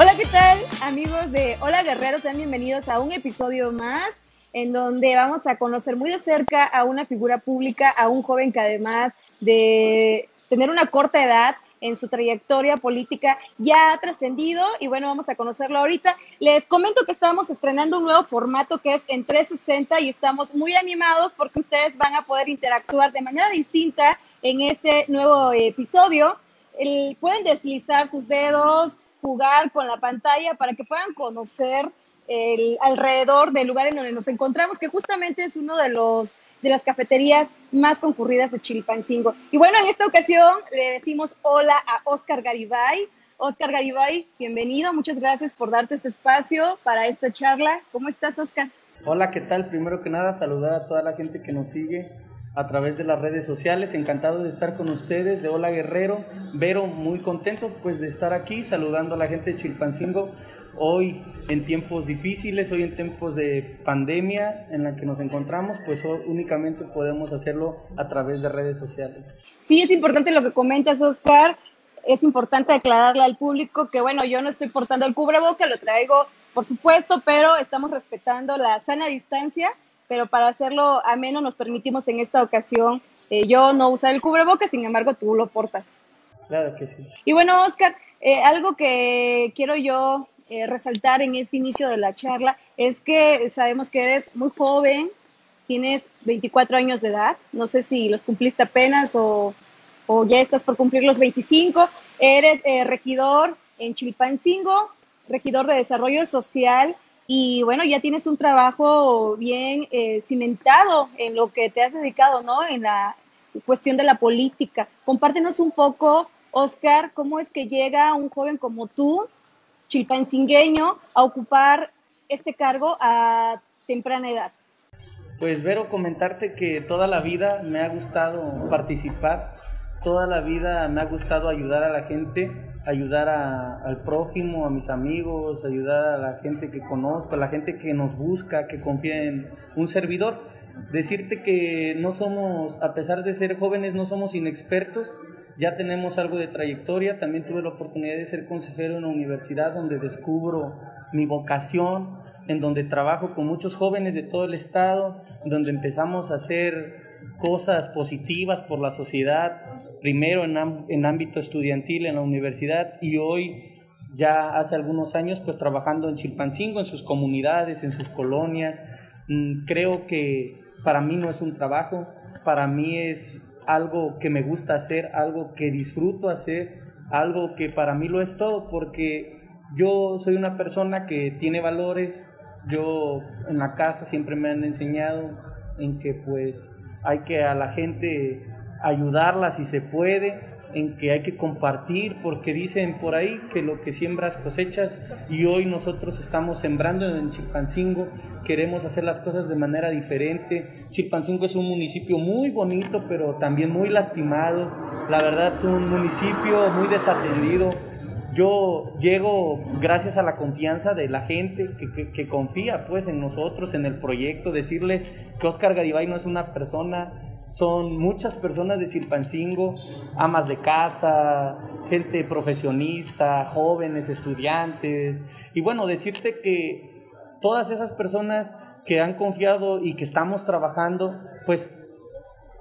Hola, ¿qué tal amigos de Hola Guerreros? Sean bienvenidos a un episodio más en donde vamos a conocer muy de cerca a una figura pública, a un joven que además de tener una corta edad, en su trayectoria política ya ha trascendido y bueno, vamos a conocerlo ahorita. Les comento que estamos estrenando un nuevo formato que es en 360 y estamos muy animados porque ustedes van a poder interactuar de manera distinta en este nuevo episodio. pueden deslizar sus dedos, jugar con la pantalla para que puedan conocer el alrededor del lugar en donde nos encontramos, que justamente es uno de los de las cafeterías más concurridas de Chilpancingo. Y bueno, en esta ocasión le decimos hola a Oscar Garibay. Oscar Garibay, bienvenido, muchas gracias por darte este espacio para esta charla. ¿Cómo estás, Oscar? Hola, ¿qué tal? Primero que nada, saludar a toda la gente que nos sigue a través de las redes sociales. Encantado de estar con ustedes, de Hola Guerrero. Vero, muy contento pues de estar aquí saludando a la gente de Chilpancingo hoy en tiempos difíciles, hoy en tiempos de pandemia en la que nos encontramos, pues únicamente podemos hacerlo a través de redes sociales. Sí, es importante lo que comentas, Oscar. Es importante aclararle al público que, bueno, yo no estoy portando el cubreboca, lo traigo, por supuesto, pero estamos respetando la sana distancia. Pero para hacerlo ameno, nos permitimos en esta ocasión eh, yo no usar el cubreboca, sin embargo, tú lo portas. Claro que sí. Y bueno, Oscar, eh, algo que quiero yo eh, resaltar en este inicio de la charla es que sabemos que eres muy joven, tienes 24 años de edad, no sé si los cumpliste apenas o, o ya estás por cumplir los 25, eres eh, regidor en Chilpancingo, regidor de desarrollo social y bueno, ya tienes un trabajo bien eh, cimentado en lo que te has dedicado, ¿no? En la cuestión de la política. Compártenos un poco, Oscar, cómo es que llega un joven como tú chilpancingueño a ocupar este cargo a temprana edad? Pues Vero, comentarte que toda la vida me ha gustado participar, toda la vida me ha gustado ayudar a la gente, ayudar al prójimo, a mis amigos, ayudar a la gente que conozco, a la gente que nos busca, que confía en un servidor. Decirte que no somos, a pesar de ser jóvenes, no somos inexpertos, ya tenemos algo de trayectoria, también tuve la oportunidad de ser consejero en una universidad donde descubro mi vocación, en donde trabajo con muchos jóvenes de todo el estado, donde empezamos a hacer cosas positivas por la sociedad, primero en, en ámbito estudiantil en la universidad y hoy ya hace algunos años pues trabajando en Chilpancingo, en sus comunidades, en sus colonias. Mm, creo que para mí no es un trabajo, para mí es algo que me gusta hacer, algo que disfruto hacer, algo que para mí lo es todo, porque yo soy una persona que tiene valores, yo en la casa siempre me han enseñado en que pues hay que a la gente ayudarla si se puede, en que hay que compartir, porque dicen por ahí que lo que siembras cosechas y hoy nosotros estamos sembrando en Chilpancingo, queremos hacer las cosas de manera diferente. Chilpancingo es un municipio muy bonito, pero también muy lastimado, la verdad un municipio muy desatendido. Yo llego gracias a la confianza de la gente que, confía pues en nosotros, en el proyecto, decirles que Oscar Garibay no es una persona son muchas personas de Chilpancingo, amas de casa, gente profesionista, jóvenes, estudiantes. Y bueno, decirte que todas esas personas que han confiado y que estamos trabajando, pues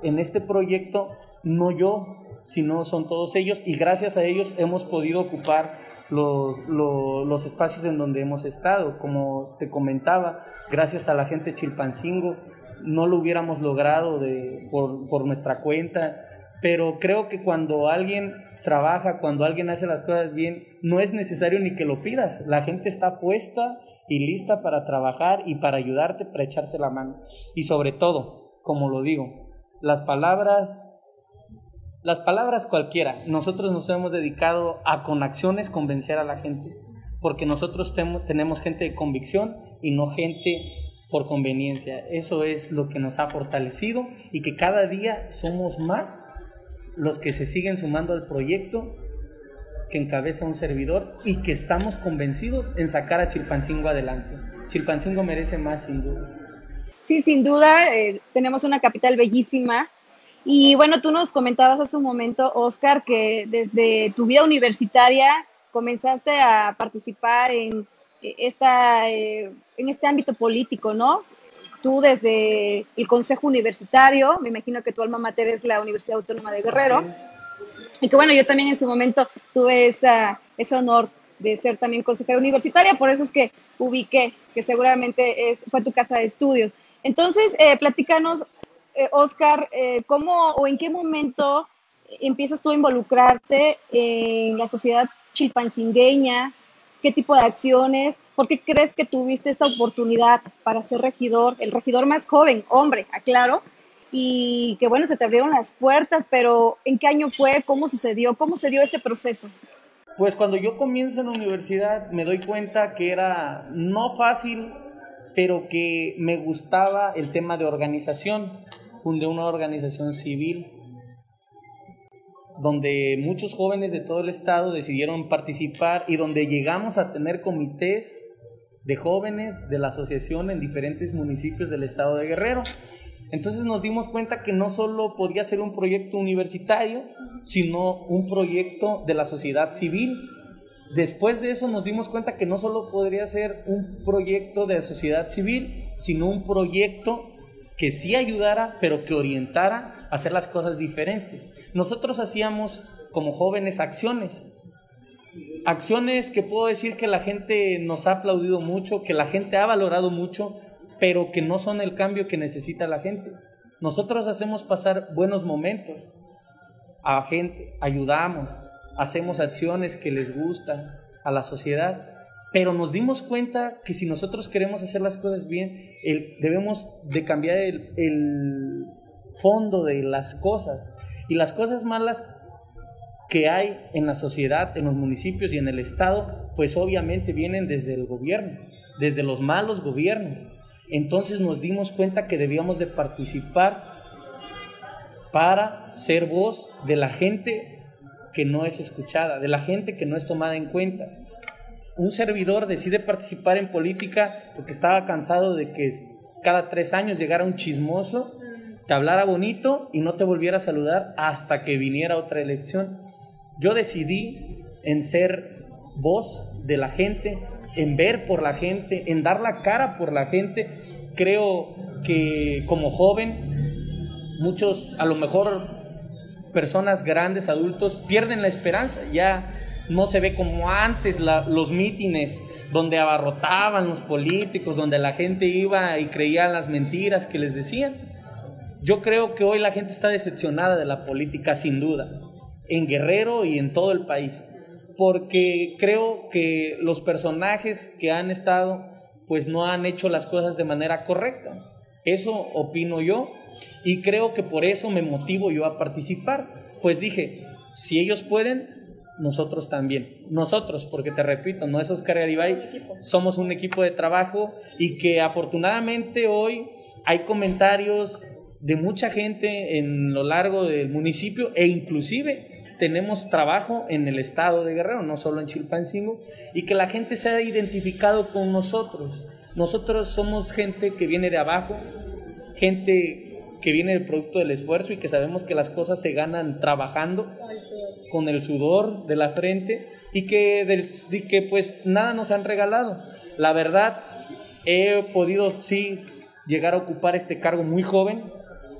en este proyecto, no yo, sino son todos ellos y gracias a ellos hemos podido ocupar los, los, espacios en donde hemos estado. Como te comentaba, gracias a la gente Chilpancingo no lo hubiéramos logrado de, por, por nuestra cuenta, pero creo que cuando alguien trabaja, cuando alguien hace las cosas bien, no es necesario ni que lo pidas. La gente está puesta y lista para trabajar y para ayudarte, para echarte la mano. Y sobre todo, como lo digo, las palabras las palabras cualquiera, nosotros nos hemos dedicado a con acciones convencer a la gente, porque nosotros tenemos gente de convicción y no gente por conveniencia. Eso es lo que nos ha fortalecido y que cada día somos más los que se siguen sumando al proyecto que encabeza un servidor y que estamos convencidos en sacar a Chilpancingo adelante. Chilpancingo merece más sin duda. Sí, sin duda, eh, tenemos una capital bellísima, y bueno, tú nos comentabas hace un momento, Oscar, que desde tu vida universitaria comenzaste a participar en, esta, en este ámbito político, ¿no? Tú desde el Consejo Universitario, me imagino que tu alma mater es la Universidad Autónoma de Guerrero. Y que bueno, yo también en su momento tuve esa, ese honor de ser también consejera universitaria, por eso es que ubiqué que seguramente es, fue tu casa de estudios. Entonces, eh, platícanos, eh, Oscar, eh, ¿cómo o en qué momento empiezas tú a involucrarte en la sociedad chilpancingueña? ¿Qué tipo de acciones? ¿Por qué crees que tuviste esta oportunidad para ser regidor, el regidor más joven, hombre, aclaro? Y que bueno, se te abrieron las puertas, pero ¿en qué año fue? ¿Cómo sucedió? ¿Cómo se dio ese proceso? Pues cuando yo comienzo en la universidad me doy cuenta que era no fácil, pero que me gustaba el tema de organización. Fundé una organización civil donde muchos jóvenes de todo el estado decidieron participar y donde llegamos a tener comités de jóvenes de la asociación en diferentes municipios del estado de Guerrero. Entonces nos dimos cuenta que no solo podía ser un proyecto universitario, sino un proyecto de la sociedad civil. Después de eso nos dimos cuenta que no solo podría ser un proyecto de sociedad civil, sino un proyecto que sí ayudara, pero que orientara a hacer las cosas diferentes. Nosotros hacíamos como jóvenes acciones, acciones que puedo decir que la gente nos ha aplaudido mucho, que la gente ha valorado mucho, pero que no son el cambio que necesita la gente. Nosotros hacemos pasar buenos momentos a gente, ayudamos, hacemos acciones que les gustan a la sociedad, pero nos dimos cuenta que si nosotros queremos hacer las cosas bien, debemos de cambiar el, el fondo de las cosas. Y las cosas malas que hay en la sociedad, en los municipios y en el Estado, pues obviamente vienen desde el gobierno, desde los malos gobiernos. Entonces nos dimos cuenta que debíamos de participar para ser voz de la gente que no es escuchada, de la gente que no es tomada en cuenta. Un servidor decide participar en política porque estaba cansado de que cada tres años llegara un chismoso, te hablara bonito y no te volviera a saludar hasta que viniera otra elección. Yo decidí en ser voz de la gente en ver por la gente, en dar la cara por la gente. Creo que como joven, muchos, a lo mejor personas grandes, adultos, pierden la esperanza. Ya no se ve como antes los mítines donde abarrotaban los políticos, donde la gente iba y creía las mentiras que les decían. Yo creo que hoy la gente está decepcionada de la política, sin duda, en Guerrero y en todo el país porque creo que los personajes que han estado pues no han hecho las cosas de manera correcta. Eso opino yo y creo que por eso me motivo yo a participar. Pues dije, si ellos pueden, nosotros también. Nosotros, porque te repito, no es Oscar Garibay, somos un equipo de trabajo y que afortunadamente hoy hay comentarios de mucha gente en lo largo del municipio e inclusive tenemos trabajo en el estado de Guerrero, no solo en Chilpancingo, y que la gente se ha identificado con nosotros. Nosotros somos gente que viene de abajo, gente que viene del producto del esfuerzo y que sabemos que las cosas se ganan trabajando con el sudor de la frente y que, de, que pues nada nos han regalado. La verdad, he podido sí llegar a ocupar este cargo muy joven,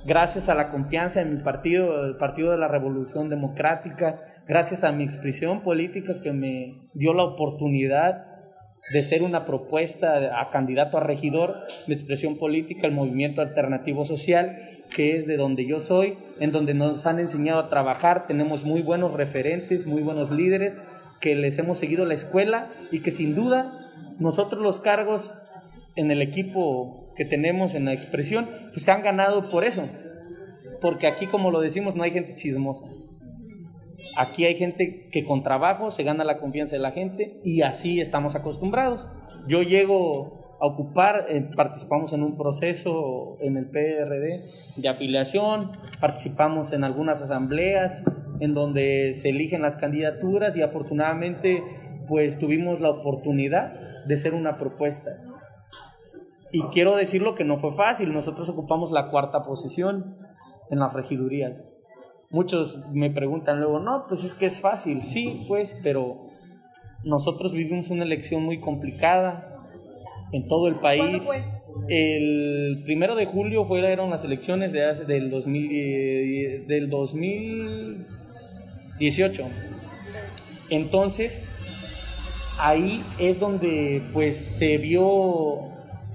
gracias a la confianza en mi partido, el Partido de la Revolución Democrática, gracias a mi expresión política que me dio la oportunidad de ser una propuesta a candidato a regidor, mi expresión política, el movimiento alternativo social, que es de donde yo soy, en donde nos han enseñado a trabajar, tenemos muy buenos referentes, muy buenos líderes, que les hemos seguido la escuela y que sin duda nosotros los cargos en el equipo que tenemos en la expresión, pues se han ganado por eso. Porque aquí, como lo decimos, no hay gente chismosa. Aquí hay gente que con trabajo se gana la confianza de la gente y así estamos acostumbrados. Yo llego a ocupar, eh, participamos en un proceso en el PRD de afiliación, participamos en algunas asambleas en donde se eligen las candidaturas y afortunadamente pues tuvimos la oportunidad de ser una propuesta y quiero decirlo que no fue fácil. Nosotros ocupamos la cuarta posición en las regidurías. Muchos me preguntan luego, no, pues es que es fácil. Sí, pues, pero nosotros vivimos una elección muy complicada en todo el país. El primero de julio fueron las elecciones de hace, del, 2000, del 2018. Entonces, ahí es donde pues se vio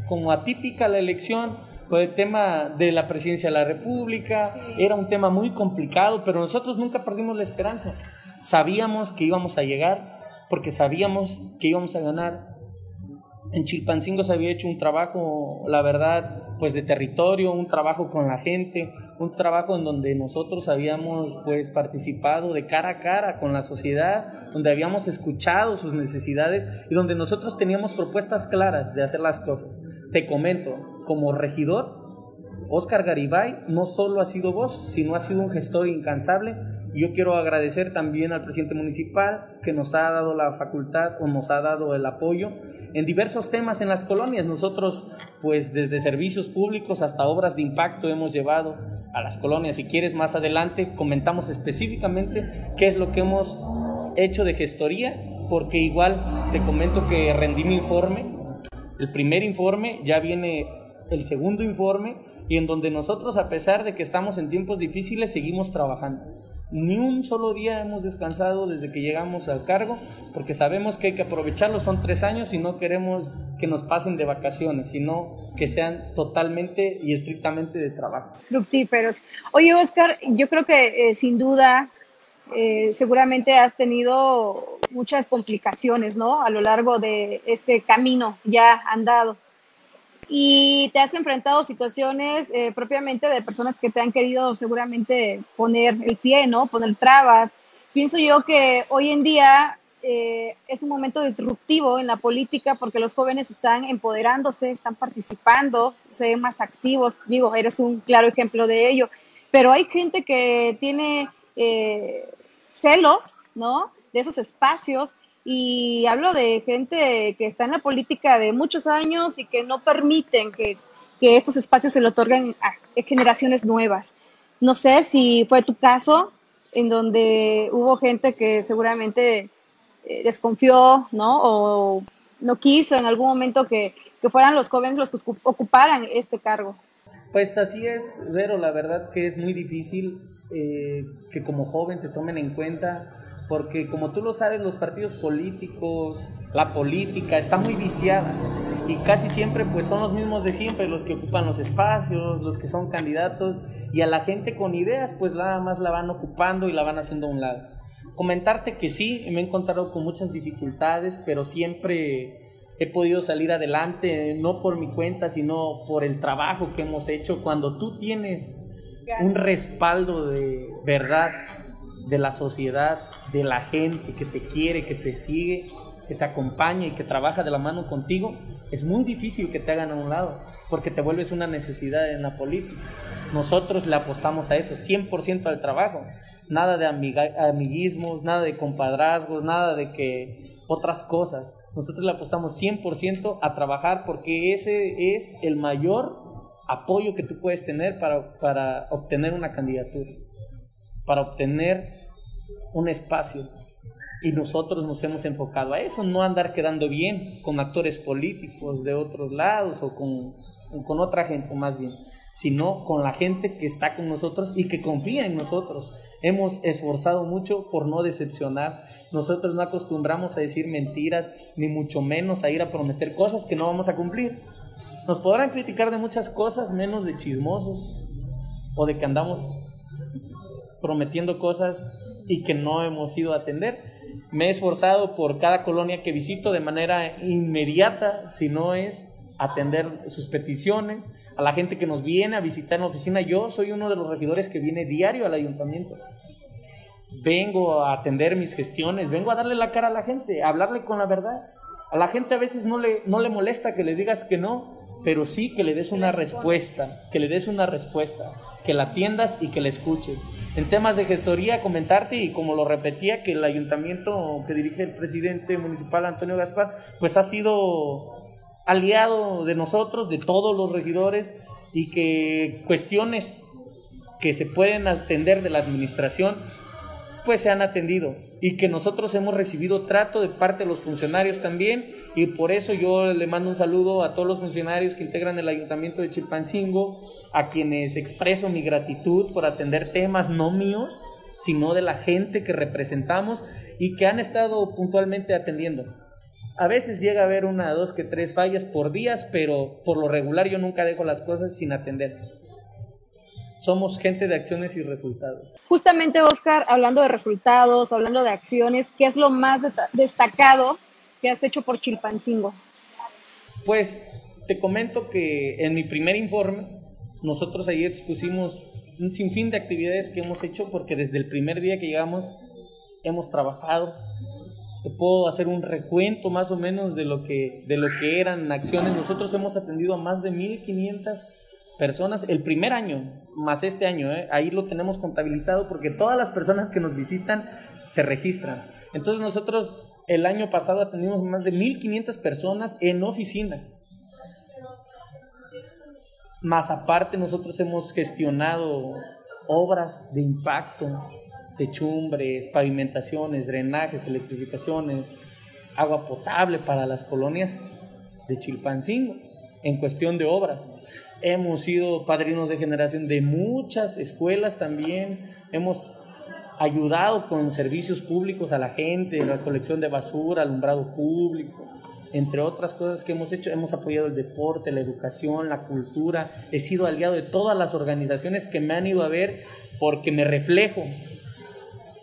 como atípica la elección fue el tema de la presidencia de la República, era un tema muy complicado, pero nosotros nunca perdimos la esperanza. Sabíamos que íbamos a llegar, porque sabíamos que íbamos a ganar. En Chilpancingo se había hecho un trabajo, la verdad, pues de territorio, un trabajo con la gente, un trabajo en donde nosotros habíamos pues participado de cara a cara con la sociedad, donde habíamos escuchado sus necesidades y donde nosotros teníamos propuestas claras de hacer las cosas. Te comento, como regidor, Oscar Garibay no solo ha sido voz, sino ha sido un gestor incansable. Yo quiero agradecer también al presidente municipal que nos ha dado la facultad o nos ha dado el apoyo en diversos temas en las colonias. Nosotros, pues desde servicios públicos hasta obras de impacto hemos llevado a las colonias. Si quieres más adelante, comentamos específicamente qué es lo que hemos hecho de gestoría, porque igual te comento que rendí mi informe. El primer informe, ya viene el segundo informe y en donde nosotros, a pesar de que estamos en tiempos difíciles, seguimos trabajando. Ni un solo día hemos descansado desde que llegamos al cargo, porque sabemos que hay que aprovecharlo, son tres años y no queremos que nos pasen de vacaciones, sino que sean totalmente y estrictamente de trabajo. Oye, Oscar, yo creo que eh, sin duda, eh, seguramente has tenido muchas complicaciones, ¿no? A lo largo de este camino ya andado y te has enfrentado situaciones eh, propiamente de personas que te han querido seguramente poner el pie, ¿no? Poner trabas. Pienso yo que hoy en día eh, es un momento disruptivo en la política porque los jóvenes están empoderándose, están participando, se ven más activos. Digo, eres un claro ejemplo de ello. Pero hay gente que tiene eh, celos, ¿no? De esos espacios y hablo de gente que está en la política de muchos años y que no permiten que, estos espacios se le otorguen a generaciones nuevas. No sé si fue tu caso, en donde hubo gente que seguramente eh, desconfió, ¿no? O no quiso en algún momento que, fueran los jóvenes los que ocuparan este cargo. Pues así es, Vero, la verdad que es muy difícil eh, que como joven te tomen en cuenta porque como tú lo sabes, los partidos políticos, la política está muy viciada y casi siempre pues son los mismos de siempre, los que ocupan los espacios, los que son candidatos y a la gente con ideas pues nada más la van ocupando y la van haciendo a un lado. Comentarte que sí, me he encontrado con muchas dificultades, pero siempre he podido salir adelante, no por mi cuenta, sino por el trabajo que hemos hecho. Cuando tú tienes un respaldo de verdad, de la sociedad, de la gente que te quiere, que te sigue, que te acompaña y que trabaja de la mano contigo, es muy difícil que te hagan a un lado, porque te vuelves una necesidad en la política. Nosotros le apostamos a eso, 100% al trabajo, nada de amiguismos, nada de compadrazgos, nada de que otras cosas. Nosotros le apostamos 100% a trabajar porque ese es el mayor apoyo que tú puedes tener para, para obtener una candidatura para obtener un espacio. Y nosotros nos hemos enfocado a eso, no andar quedando bien con actores políticos de otros lados o con, con otra gente más bien, sino con la gente que está con nosotros y que confía en nosotros. Hemos esforzado mucho por no decepcionar. Nosotros no acostumbramos a decir mentiras, ni mucho menos a ir a prometer cosas que no vamos a cumplir. Nos podrán criticar de muchas cosas, menos de chismosos o de que andamos prometiendo cosas y que no hemos ido a atender. Me he esforzado por cada colonia que visito de manera inmediata, si no es atender sus peticiones, a la gente que nos viene a visitar en la oficina. Yo soy uno de los regidores que viene diario al ayuntamiento. Vengo a atender mis gestiones, vengo a darle la cara a la gente, a hablarle con la verdad. A la gente a veces no le, no le molesta que le digas que no, pero sí que le des una respuesta, que le des una respuesta, que la atiendas y que la escuches. En temas de gestoría, comentarte, y como lo repetía, que el ayuntamiento que dirige el presidente municipal Antonio Gaspar, pues ha sido aliado de nosotros, de todos los regidores, y que cuestiones que se pueden atender de la administración, pues se han atendido y que nosotros hemos recibido trato de parte de los funcionarios también y por eso yo le mando un saludo a todos los funcionarios que integran el ayuntamiento de Chilpancingo, a quienes expreso mi gratitud por atender temas no míos, sino de la gente que representamos y que han estado puntualmente atendiendo. A veces llega a haber una, dos, que tres fallas por días, pero por lo regular yo nunca dejo las cosas sin atender. Somos gente de acciones y resultados. Justamente, Oscar, hablando de resultados, hablando de acciones, ¿qué es lo más destacado que has hecho por Chilpancingo? Pues te comento que en mi primer informe, nosotros ayer expusimos un sinfín de actividades que hemos hecho porque desde el primer día que llegamos hemos trabajado, te puedo hacer un recuento más o menos de lo que, de lo que eran acciones. Nosotros hemos atendido a más de 1.500 personas el primer año, más este año, ¿eh? ahí lo tenemos contabilizado porque todas las personas que nos visitan se registran. Entonces nosotros el año pasado atendimos más de 1.500 personas en oficina. Más aparte nosotros hemos gestionado obras de impacto, techumbres, pavimentaciones, drenajes, electrificaciones, agua potable para las colonias de Chilpancingo en cuestión de obras. Hemos sido padrinos de generación de muchas escuelas también, hemos ayudado con servicios públicos a la gente, la colección de basura, alumbrado público, entre otras cosas que hemos hecho, hemos apoyado el deporte, la educación, la cultura, he sido aliado de todas las organizaciones que me han ido a ver porque me reflejo.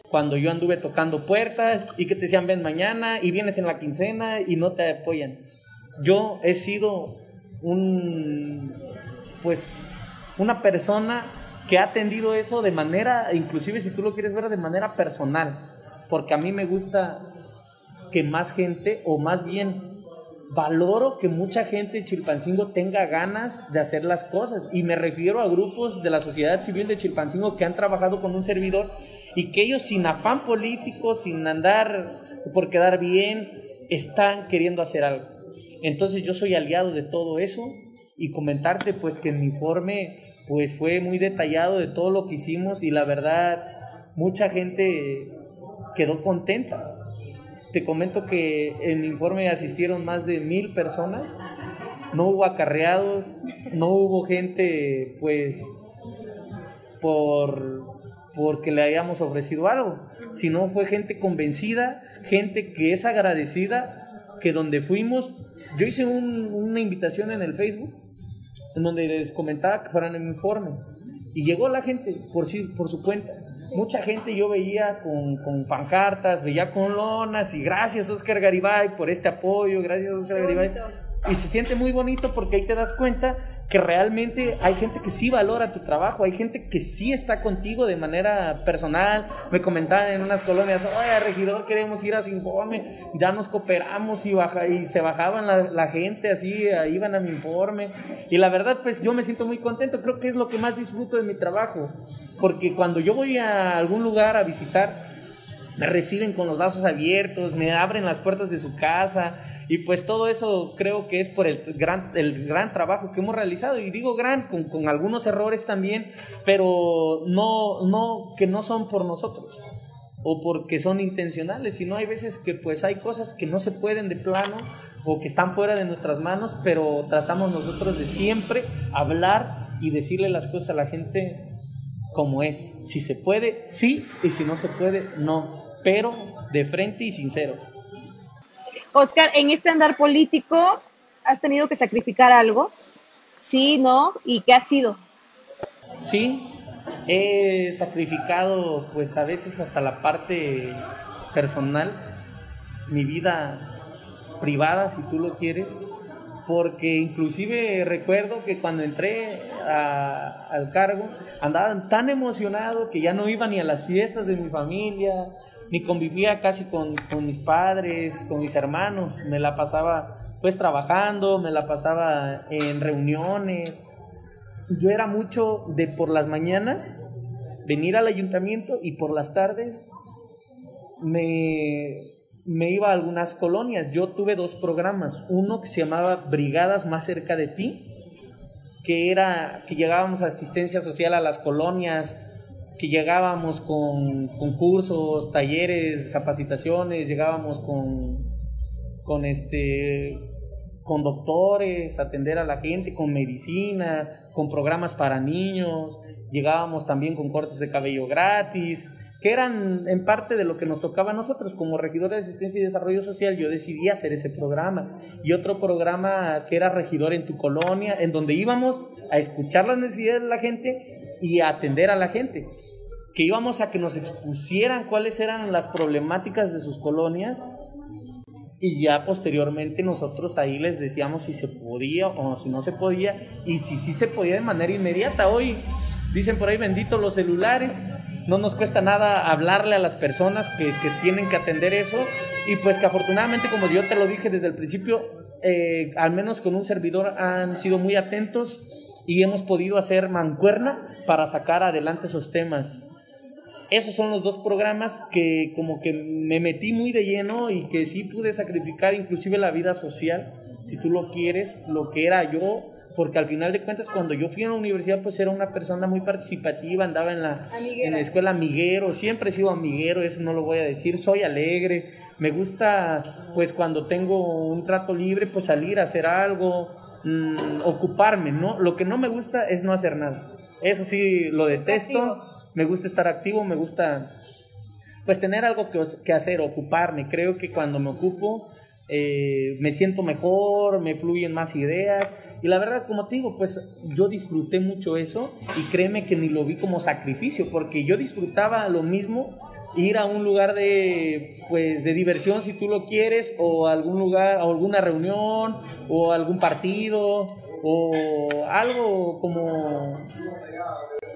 Cuando yo anduve tocando puertas y que te decían ven mañana y vienes en la quincena y no te apoyan. Yo he sido un, pues, una persona que ha atendido eso de manera, inclusive si tú lo quieres ver de manera personal, porque a mí me gusta que más gente, o más bien valoro que mucha gente de Chilpancingo tenga ganas de hacer las cosas. Y me refiero a grupos de la sociedad civil de Chilpancingo que han trabajado con un servidor y que ellos sin afán político, sin andar por quedar bien, están queriendo hacer algo. Entonces yo soy aliado de todo eso y comentarte pues que mi informe pues fue muy detallado de todo lo que hicimos y la verdad mucha gente quedó contenta. Te comento que en mi informe asistieron más de mil personas, no hubo acarreados, no hubo gente pues por porque le hayamos ofrecido algo, sino fue gente convencida, gente que es agradecida, que donde fuimos, yo hice una invitación en el Facebook en donde les comentaba que fueran en informe. Y llegó la gente por, sí, por su cuenta. Mucha gente yo veía con, con, pancartas, veía con lonas y gracias Oscar Garibay por este apoyo, gracias Oscar Garibay. Y se siente muy bonito porque ahí te das cuenta que realmente hay gente que sí valora tu trabajo, hay gente que sí está contigo de manera personal. Me comentaban en unas colonias, oye, regidor, queremos ir a su informe, ya nos cooperamos y, baja, y se bajaban la, la gente así, iban a mi informe. Y la verdad, pues yo me siento muy contento, creo que es lo que más disfruto de mi trabajo, porque cuando yo voy a algún lugar a visitar, me reciben con los brazos abiertos, me abren las puertas de su casa, y pues todo eso creo que es por el gran, el gran trabajo que hemos realizado. Y digo gran, con, con algunos errores también, pero no, no, que no son por nosotros o porque son intencionales, sino hay veces que pues hay cosas que no se pueden de plano o que están fuera de nuestras manos, pero tratamos nosotros de siempre hablar y decirle las cosas a la gente como es. Si se puede, sí, y si no se puede, no, pero de frente y sinceros. Oscar, en este andar político, ¿has tenido que sacrificar algo? Sí, ¿no? ¿Y qué ha sido? Sí, he sacrificado pues a veces hasta la parte personal, mi vida privada, si tú lo quieres, porque inclusive recuerdo que cuando entré al cargo andaba tan emocionado que ya no iba ni a las fiestas de mi familia, ni convivía casi con, mis padres, con mis hermanos, me la pasaba pues trabajando, me la pasaba en reuniones. Yo era mucho de por las mañanas venir al ayuntamiento y por las tardes me, me iba a algunas colonias. Yo tuve dos programas, uno que se llamaba Brigadas más cerca de ti, que era que llegábamos a asistencia social a las colonias que llegábamos con, con cursos, talleres, capacitaciones, llegábamos con, con este con doctores, atender a la gente, con medicina, con programas para niños, llegábamos también con cortes de cabello gratis, que eran en parte de lo que nos tocaba a nosotros. Como regidor de asistencia y desarrollo social, yo decidí hacer ese programa. Y otro programa que era regidor en tu colonia, en donde íbamos a escuchar las necesidades de la gente y a atender a la gente, que íbamos a que nos expusieran cuáles eran las problemáticas de sus colonias y ya posteriormente nosotros ahí les decíamos si se podía o si no se podía y si sí se podía de manera inmediata. Hoy dicen por ahí bendito los celulares, no nos cuesta nada hablarle a las personas que, tienen que atender eso y pues que afortunadamente como yo te lo dije desde el principio, eh, al menos con un servidor han sido muy atentos y hemos podido hacer mancuerna para sacar adelante esos temas esos son los dos programas que como que me metí muy de lleno y que sí pude sacrificar inclusive la vida social, si tú lo quieres, lo que era yo, porque al final de cuentas cuando yo fui a la universidad pues era una persona muy participativa, andaba en la, en la escuela amiguero, siempre he sido amiguero, eso no lo voy a decir, soy alegre, me gusta pues cuando tengo un trato libre pues salir a hacer algo, mm, ocuparme, ¿no? Lo que no me gusta es no hacer nada, eso sí lo detesto me gusta estar activo, me gusta pues tener algo que, hacer, ocuparme. Creo que cuando me ocupo eh, me siento mejor, me fluyen más ideas. Y la verdad, como te digo, pues yo disfruté mucho eso y créeme que ni lo vi como sacrificio, porque yo disfrutaba lo mismo ir a un lugar de pues de diversión si tú lo quieres o algún lugar o alguna reunión o algún partido o algo como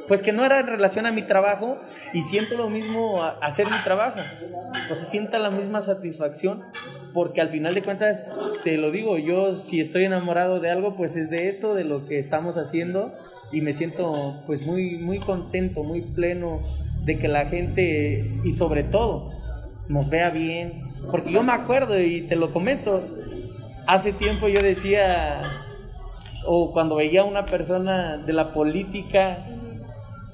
pues que no era en relación a mi trabajo y siento lo mismo hacer mi trabajo, o se sienta la misma satisfacción, porque al final de cuentas, te lo digo, yo si estoy enamorado de algo, pues es de esto, de lo que estamos haciendo y me siento pues muy, muy contento, muy pleno de que la gente y sobre todo nos vea bien, porque yo me acuerdo y te lo comento, hace tiempo yo decía, o cuando veía a una persona de la política,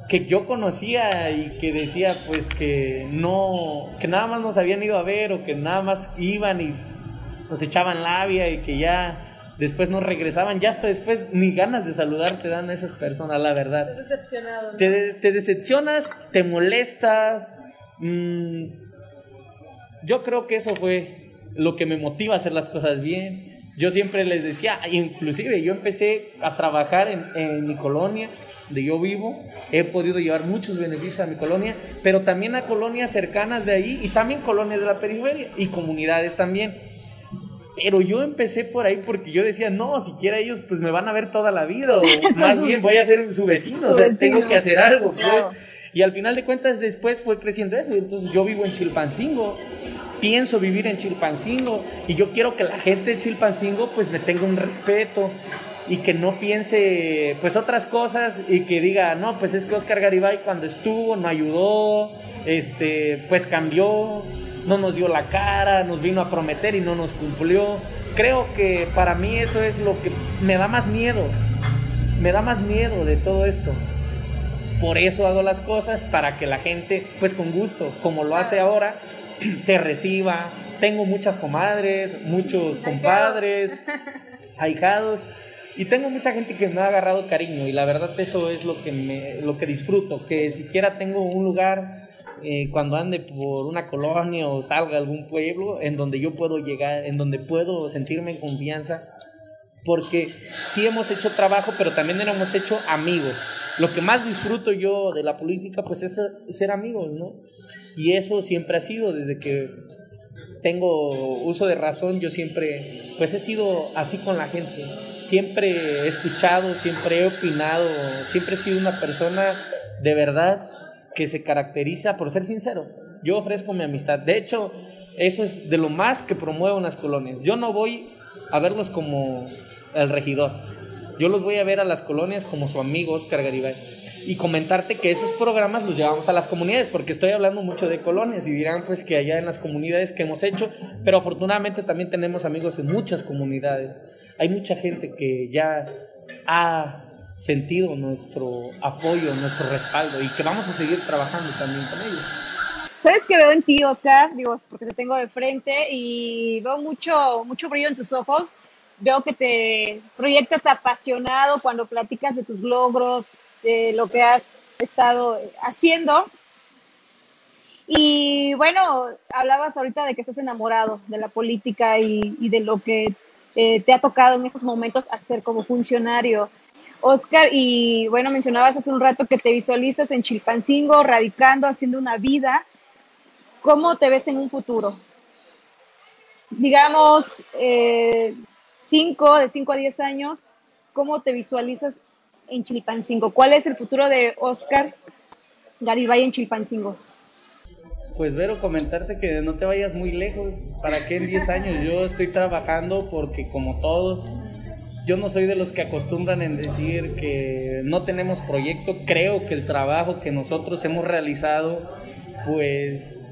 que yo conocía y que decía pues que no, que nada más nos habían ido a ver o que nada más iban y nos echaban labia y que ya después no regresaban, ya hasta después ni ganas de saludar te dan esas personas, la verdad. Te decepcionado. Te, decepcionas, te molestas. Mm, yo creo que eso fue lo que me motiva a hacer las cosas bien. Yo siempre les decía, inclusive yo empecé a trabajar en, en mi colonia donde yo vivo, he podido llevar muchos beneficios a mi colonia, pero también a colonias cercanas de ahí y también colonias de la periferia y comunidades también. Pero yo empecé por ahí porque yo decía, no, siquiera ellos pues me van a ver toda la vida, o más bien voy a ser su vecino, o sea, tengo que hacer algo, pues. Y al final de cuentas después fue creciendo eso, entonces yo vivo en Chilpancingo, pienso vivir en Chilpancingo y yo quiero que la gente de Chilpancingo pues me tenga un respeto, y que no piense pues otras cosas y que diga, no, pues es que Oscar Garibay cuando estuvo no ayudó, este, pues cambió, no nos dio la cara, nos vino a prometer y no nos cumplió. Creo que para mí eso es lo que me da más miedo, me da más miedo de todo esto. Por eso hago las cosas para que la gente, pues con gusto, como lo hace ahora, te reciba. Tengo muchas comadres, muchos compadres, ahijados y tengo mucha gente que me ha agarrado cariño y la verdad eso es lo que, me, lo que disfruto, que siquiera tengo un lugar eh, cuando ande por una colonia o salga a algún pueblo en donde yo puedo llegar, en donde puedo sentirme en confianza, porque sí hemos hecho trabajo, pero también hemos hecho amigos. Lo que más disfruto yo de la política pues es ser amigos, ¿no? Y eso siempre ha sido desde que tengo uso de razón, yo siempre, pues he sido así con la gente. Siempre he escuchado, siempre he opinado, siempre he sido una persona de verdad que se caracteriza por ser sincero. Yo ofrezco mi amistad. De hecho, eso es de lo más que promuevo en las colonias. Yo no voy a verlos como el regidor. Yo los voy a ver a las colonias como su amigo Oscar y comentarte que esos programas los llevamos a las comunidades, porque estoy hablando mucho de colonias y dirán pues que allá en las comunidades que hemos hecho, pero afortunadamente también tenemos amigos en muchas comunidades. Hay mucha gente que ya ha sentido nuestro apoyo, nuestro respaldo y que vamos a seguir trabajando también con ellos. ¿Sabes qué veo en ti, Oscar? Digo, porque te tengo de frente y veo mucho, mucho brillo en tus ojos. Veo que te proyectas apasionado cuando platicas de tus logros, de lo que has estado haciendo. Y bueno, hablabas ahorita de que estás enamorado de la política y, de lo que eh, te ha tocado en estos momentos hacer como funcionario. Oscar, y bueno, mencionabas hace un rato que te visualizas en Chilpancingo, radicando, haciendo una vida. ¿Cómo te ves en un futuro? Digamos, eh, cinco, de 5 a 10 años, ¿cómo te visualizas en Chilpancingo? ¿Cuál es el futuro de Oscar Garibay en Chilpancingo? Pues Vero, comentarte que no te vayas muy lejos. ¿Para qué en 10 años? Yo estoy trabajando porque como todos, yo no soy de los que acostumbran en decir que no tenemos proyecto. Creo que el trabajo que nosotros hemos realizado, pues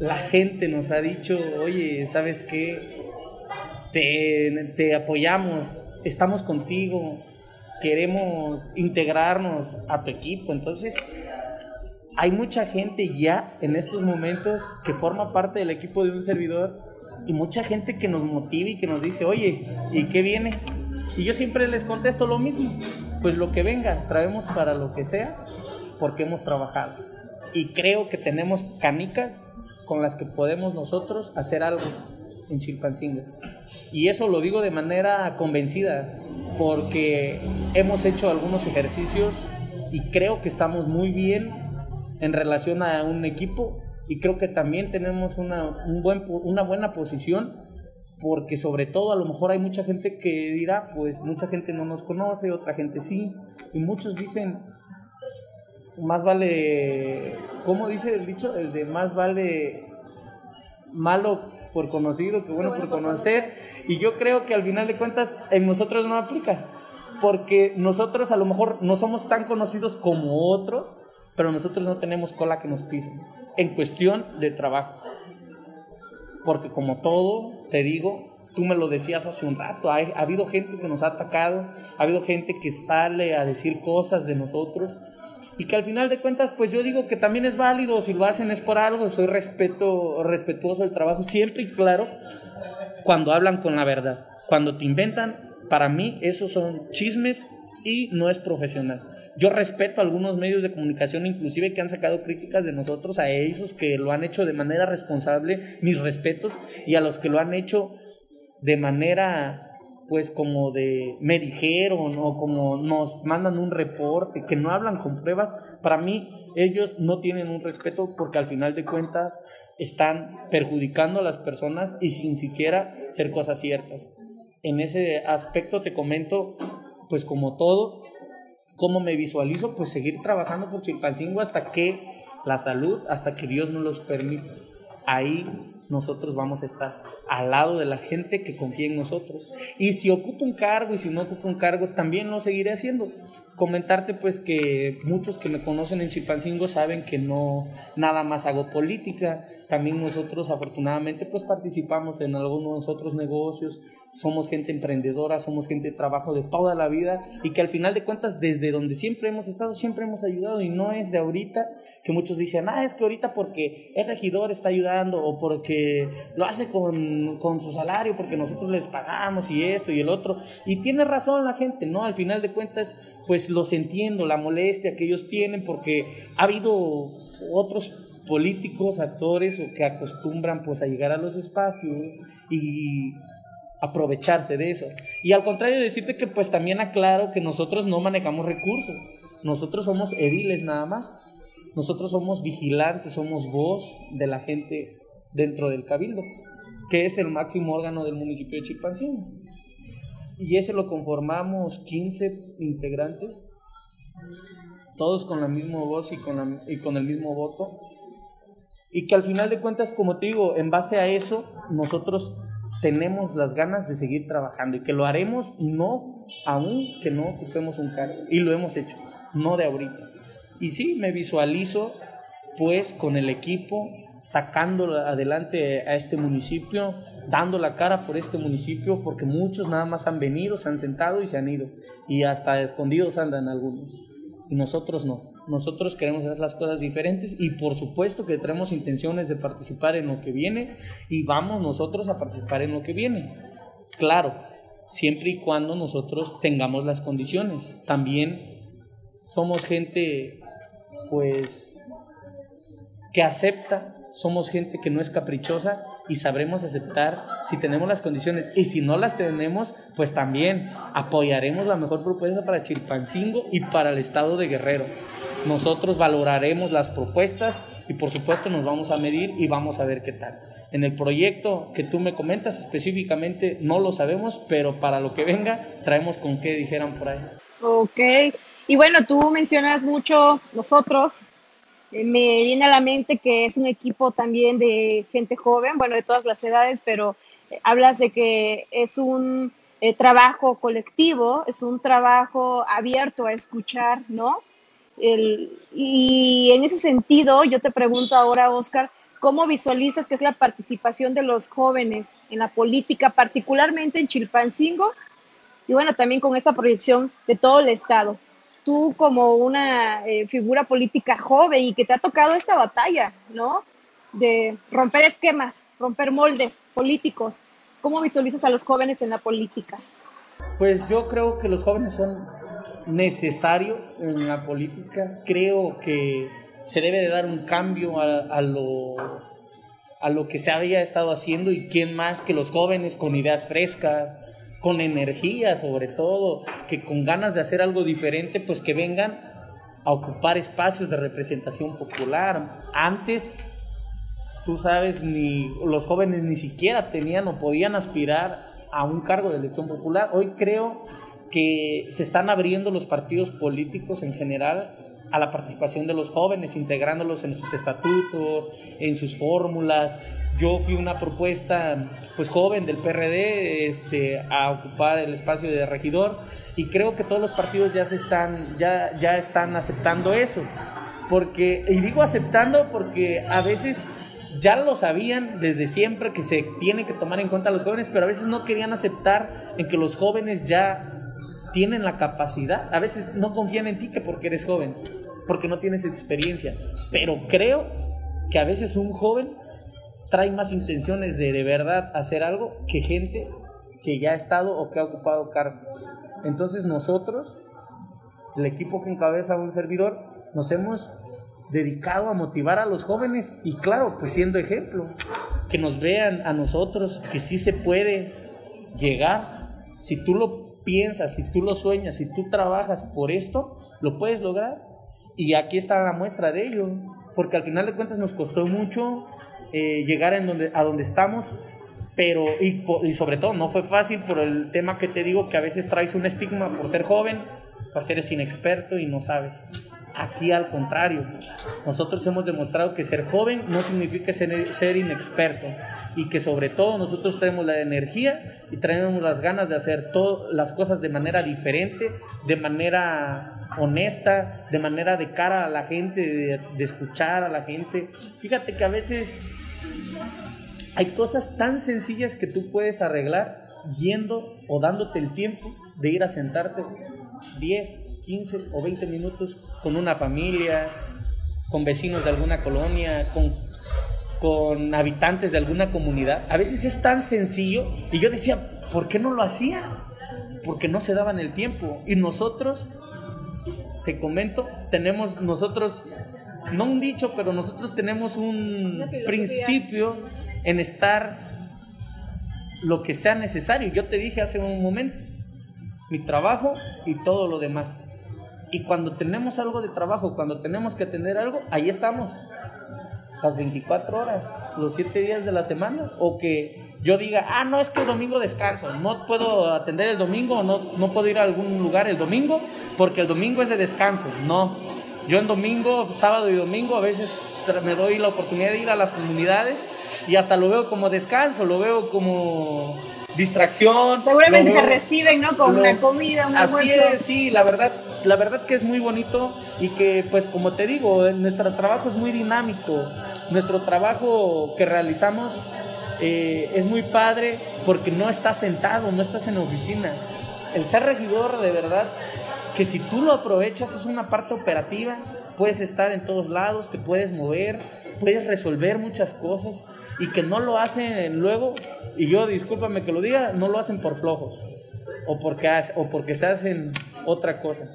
la gente nos ha dicho, oye, ¿sabes qué? Te, te apoyamos, estamos contigo, queremos integrarnos a tu equipo. Entonces, hay mucha gente ya en estos momentos que forma parte del equipo de un servidor y mucha gente que nos motiva y que nos dice, oye, ¿y qué viene? Y yo siempre les contesto lo mismo, pues lo que venga, traemos para lo que sea, porque hemos trabajado. Y creo que tenemos canicas con las que podemos nosotros hacer algo en Chilpancingo. Y eso lo digo de manera convencida, porque hemos hecho algunos ejercicios y creo que estamos muy bien en relación a un equipo y creo que también tenemos una, un buen, una buena posición porque sobre todo a lo mejor hay mucha gente que dirá, pues mucha gente no nos conoce, otra gente sí, y muchos dicen, más vale, ¿cómo dice el dicho? El de más vale malo por conocido que bueno, por conocer, y yo creo que al final de cuentas en nosotros no aplica, porque nosotros a lo mejor no somos tan conocidos como otros, pero nosotros no tenemos cola que nos pisen en cuestión de trabajo. Porque como todo, te digo, tú me lo decías hace un rato, ha, ha, habido gente que nos ha atacado, ha habido gente que sale a decir cosas de nosotros y que al final de cuentas, pues yo digo que también es válido, si lo hacen es por algo, soy respeto, respetuoso del trabajo, siempre y claro, cuando hablan con la verdad, cuando te inventan, para mí esos son chismes y no es profesional. Yo respeto a algunos medios de comunicación, inclusive que han sacado críticas de nosotros, a ellos que lo han hecho de manera responsable, mis respetos, y a los que lo han hecho de manera, pues como de, me dijeron, o como nos mandan un reporte, que no hablan con pruebas, para mí ellos no tienen un respeto porque al final de cuentas están perjudicando a las personas y sin siquiera ser cosas ciertas. En ese aspecto te comento, pues como todo, ¿Cómo me visualizo? Pues seguir trabajando por Chilpancingo hasta que la salud, hasta que Dios nos los permita. Ahí nosotros vamos a estar al lado de la gente que confía en nosotros. Y si ocupo un cargo y si no ocupo un cargo, también lo seguiré haciendo. Comentarte pues que muchos que me conocen en Chilpancingo saben que no nada más hago política. También nosotros afortunadamente pues participamos en algunos otros negocios, somos gente emprendedora, somos gente de trabajo de toda la vida y que al final de cuentas desde donde siempre hemos estado, siempre hemos ayudado y no es de ahorita que muchos dicen, ah, es que ahorita porque el regidor está ayudando o porque lo hace con, con su salario, porque nosotros les pagamos y esto y el otro. Y tiene razón la gente, ¿no? Al final de cuentas, pues los entiendo, la molestia que ellos tienen porque ha habido otros políticos, actores o que acostumbran pues a llegar a los espacios y aprovecharse de eso. Y al contrario, decirte que pues también aclaro que nosotros no manejamos recursos, nosotros somos ediles nada más, nosotros somos vigilantes, somos voz de la gente dentro del cabildo, que es el máximo órgano del municipio de Chilpancingo. Y ese lo conformamos 15 integrantes, todos con la misma voz y con, y con el mismo voto. Y que al final de cuentas, como te digo, en base a eso, nosotros tenemos las ganas de seguir trabajando y que lo haremos no aún que no ocupemos un cargo. Y lo hemos hecho, no de ahorita. Y sí, me visualizo pues con el equipo sacando adelante a este municipio, dando la cara por este municipio, porque muchos nada más han venido, se han sentado y se han ido, y hasta escondidos andan algunos, y nosotros no. Nosotros queremos hacer las cosas diferentes y por supuesto que tenemos intenciones de participar en lo que viene y vamos nosotros a participar en lo que viene. Claro, siempre y cuando nosotros tengamos las condiciones. También somos gente pues que acepta, somos gente que no es caprichosa y sabremos aceptar si tenemos las condiciones y si no las tenemos, pues también apoyaremos la mejor propuesta para Chilpancingo y para el estado de Guerrero. Nosotros valoraremos las propuestas y por supuesto nos vamos a medir y vamos a ver qué tal. En el proyecto que tú me comentas específicamente no lo sabemos, pero para lo que venga traemos con qué dijeran por ahí. Ok, y bueno, tú mencionas mucho nosotros, me viene a la mente que es un equipo también de gente joven, bueno, de todas las edades, pero eh, hablas de que es un eh, trabajo colectivo, es un trabajo abierto a escuchar, ¿no? y en ese sentido, yo te pregunto ahora, Oscar, ¿cómo visualizas que es la participación de los jóvenes en la política, particularmente en Chilpancingo? Y bueno, también con esa proyección de todo el Estado tú como una eh, figura política joven y que te ha tocado esta batalla, ¿no? De romper esquemas, romper moldes políticos. ¿Cómo visualizas a los jóvenes en la política? Pues yo creo que los jóvenes son necesarios en la política. Creo que se debe de dar un cambio a, lo, a lo que se había estado haciendo y quién más que los jóvenes con ideas frescas, con energía sobre todo, que con ganas de hacer algo diferente, pues que vengan a ocupar espacios de representación popular. Antes, tú sabes, ni los jóvenes ni siquiera tenían o podían aspirar a un cargo de elección popular. Hoy creo que se están abriendo los partidos políticos en general a la participación de los jóvenes, integrándolos en sus estatutos, en sus fórmulas, yo fui una propuesta pues joven del PRD este, a ocupar el espacio de regidor y creo que todos los partidos ya se están ya, ya están aceptando eso porque y digo aceptando porque a veces ya lo sabían desde siempre que se tiene que tomar en cuenta a los jóvenes pero a veces no querían aceptar en que los jóvenes ya tienen la capacidad. A veces no confían en ti que porque eres joven porque no tienes experiencia pero creo que a veces un joven trae más intenciones de de verdad hacer algo que gente que ya ha estado o que ha ocupado cargos. Entonces nosotros, el equipo que encabeza un servidor, nos hemos dedicado a motivar a los jóvenes y claro, pues siendo ejemplo, que nos vean a nosotros que sí se puede llegar. Si tú lo piensas, si tú lo sueñas, si tú trabajas por esto, lo puedes lograr. Y aquí está la muestra de ello, porque al final de cuentas nos costó mucho, eh, llegar en donde, a donde estamos, pero y, y, sobre todo no fue fácil por el tema que te digo que a veces traes un estigma por ser joven, pues eres inexperto y no sabes. Aquí al contrario, nosotros hemos demostrado que ser joven no significa ser, ser inexperto y que sobre todo nosotros tenemos la energía y tenemos las ganas de hacer todas las cosas de manera diferente, de manera honesta, de manera de cara a la gente, de, escuchar a la gente. Fíjate que a veces hay cosas tan sencillas que tú puedes arreglar yendo o dándote el tiempo de ir a sentarte 10, 15 o 20 minutos con una familia, con vecinos de alguna colonia, con, con habitantes de alguna comunidad. A veces es tan sencillo y yo decía, ¿por qué no lo hacía? Porque no se daban el tiempo. Y nosotros, te comento, tenemos nosotros no un dicho, pero nosotros tenemos un principio en estar lo que sea necesario. Yo te dije hace un momento, mi trabajo y todo lo demás. Y cuando tenemos algo de trabajo, cuando tenemos que atender algo, ahí estamos. Las 24 horas, los 7 días de la semana. O que yo diga, ah, no, es que el domingo descanso. No puedo atender el domingo, no, no puedo ir a algún lugar el domingo, porque el domingo es de descanso. No, yo en domingo, sábado y domingo a veces me doy la oportunidad de ir a las comunidades y hasta lo veo como descanso, lo veo como distracción. Seguramente te reciben, ¿no? Con una comida, un Así es, sí, la verdad, la verdad que es muy bonito y que, pues, como te digo, nuestro trabajo es muy dinámico, nuestro trabajo que realizamos eh, es muy padre porque no estás sentado, no estás en oficina. El ser regidor, de verdad, que si tú lo aprovechas es una parte operativa, puedes estar en todos lados, te puedes mover, puedes resolver muchas cosas y que no lo hacen luego, y yo discúlpame que lo diga, no lo hacen por flojos o porque, o porque se hacen otra cosa.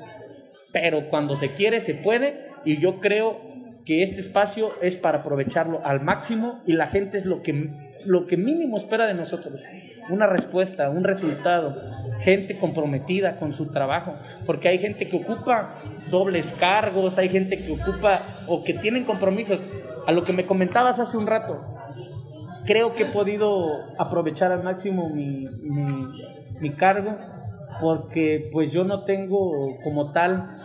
Pero cuando se quiere, se puede y yo creo que este espacio es para aprovecharlo al máximo y la gente es lo que, lo que mínimo espera de nosotros. Una respuesta, un resultado, gente comprometida con su trabajo, porque hay gente que ocupa dobles cargos, hay gente que ocupa o que tienen compromisos. A lo que me comentabas hace un rato, creo que he podido aprovechar al máximo mi, mi, mi cargo porque pues yo no tengo como tal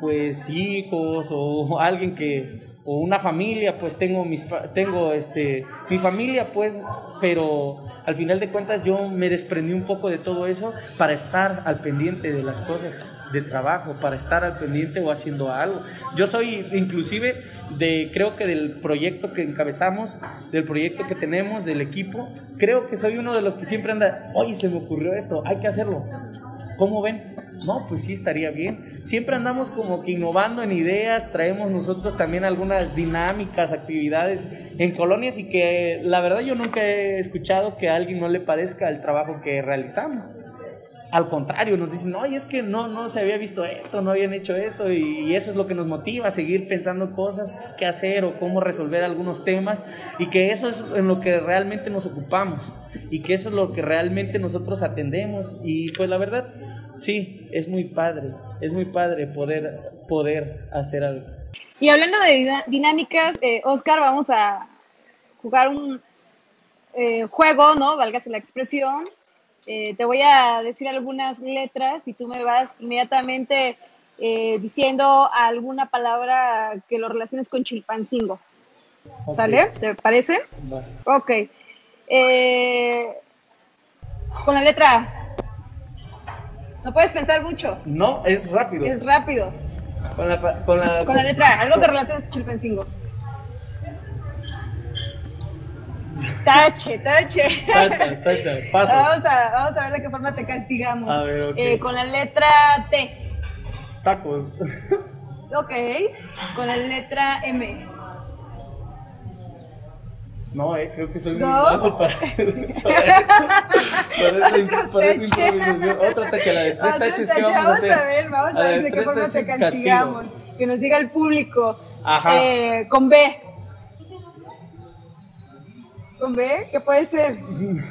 pues hijos o alguien que o una familia, pues tengo mis tengo este mi familia pues, pero al final de cuentas yo me desprendí un poco de todo eso para estar al pendiente de las cosas de trabajo, para estar al pendiente o haciendo algo. Yo soy inclusive de creo que del proyecto que encabezamos, del proyecto que tenemos, del equipo, creo que soy uno de los que siempre anda, "Oye, se me ocurrió esto, hay que hacerlo." ¿Cómo ven? No, pues sí, estaría bien. Siempre andamos como que innovando en ideas, traemos nosotros también algunas dinámicas, actividades en colonias y que la verdad yo nunca he escuchado que a alguien no le parezca el trabajo que realizamos. Al contrario, nos dicen, oye, es que no, no se había visto esto, no habían hecho esto, y, y eso es lo que nos motiva a seguir pensando cosas, qué hacer o cómo resolver algunos temas, y que eso es en lo que realmente nos ocupamos, y que eso es lo que realmente nosotros atendemos, y pues la verdad, sí, es muy padre, es muy padre poder, poder hacer algo. Y hablando de dinámicas, eh, Oscar, vamos a jugar un eh, juego, ¿no? Válgase la expresión. Eh, te voy a decir algunas letras y tú me vas inmediatamente eh, diciendo alguna palabra que lo relaciones con Chilpancingo. Okay. ¿Sale? ¿Te parece? Vale. Ok. Eh, con la letra A. No puedes pensar mucho. No, es rápido. Es rápido. Con la, con la, con la letra. Algo que relaciones Chilpancingo. Tache, tache. Tacha, tacha, paso. Vamos a, vamos a ver de qué forma te castigamos. A ver, ok. Eh, con la letra T. Tacos. Ok. Con la letra M. No, eh, creo que soy muy ¿No? malo para, para, eso, para, improvisación. Otra tacha, la de tres taches, tache, ¿qué vamos a hacer? Vamos a ver, vamos a ver de qué forma te castigo. castigamos. Que nos diga el público. Ajá. Eh, con B. ¿Con B? ¿Qué puede ser?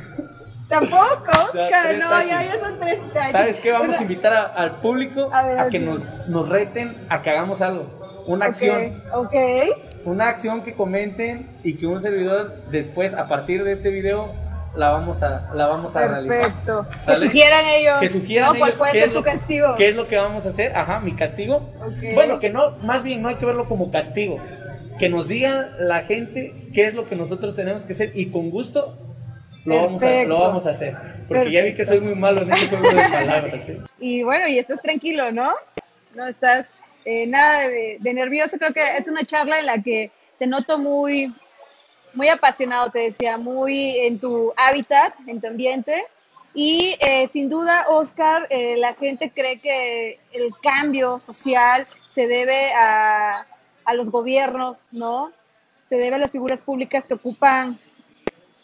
Tampoco, Oscar. No, taches. ya, ya son tres taches. ¿Sabes qué? Vamos Una- a invitar a- al público A ver, a que nos, nos reten a que hagamos algo. Una acción. Ok. Una acción que comenten y que un servidor después, a partir de este video, la vamos a, la vamos a realizar. Perfecto. Que sugieran ellos. Que sugieran ¿no? ¿Cuál ellos puede qué ser es tu lo castigo? ¿Qué es lo que vamos a hacer? Ajá, mi castigo. Ok. Bueno, que no, más bien no hay que verlo como castigo. Que nos digan la gente qué es lo que nosotros tenemos que hacer y con gusto lo, vamos a, Perfecto. lo vamos a hacer. Porque ya vi que soy muy malo en este juego de palabras. ¿eh? Y bueno, y estás tranquilo, ¿no? No estás eh, nada de, de nervioso. Creo que es una charla en la que te noto muy, muy apasionado, te decía, muy en tu hábitat, en tu ambiente. Y eh, sin duda, Oscar, eh, la gente cree que el cambio social se debe a, a los gobiernos, ¿no? Se debe a las figuras públicas que ocupan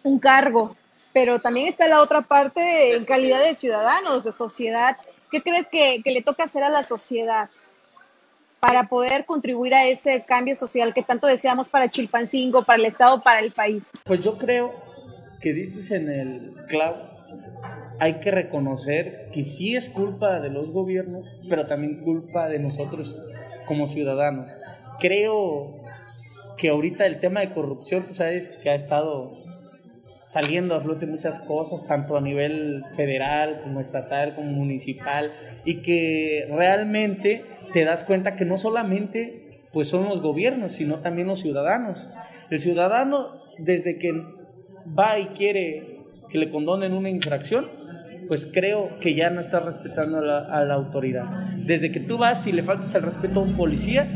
un cargo, pero también está la otra parte en calidad de ciudadanos, de sociedad. ¿Qué crees que, que le toca hacer a la sociedad para poder contribuir a ese cambio social que tanto deseamos para Chilpancingo, para el Estado, para el país? Pues yo creo que diste en el clavo. Hay que reconocer que sí es culpa de los gobiernos, pero también culpa de nosotros como ciudadanos. Creo que ahorita el tema de corrupción, tú sabes que ha estado saliendo a flote muchas cosas, tanto a nivel federal como estatal como municipal, y que realmente te das cuenta que no solamente pues son los gobiernos, sino también los ciudadanos. El ciudadano, desde que va y quiere que le condonen una infracción, pues creo que ya no está respetando a la, autoridad. Desde que tú vas y le faltas el respeto a un policía,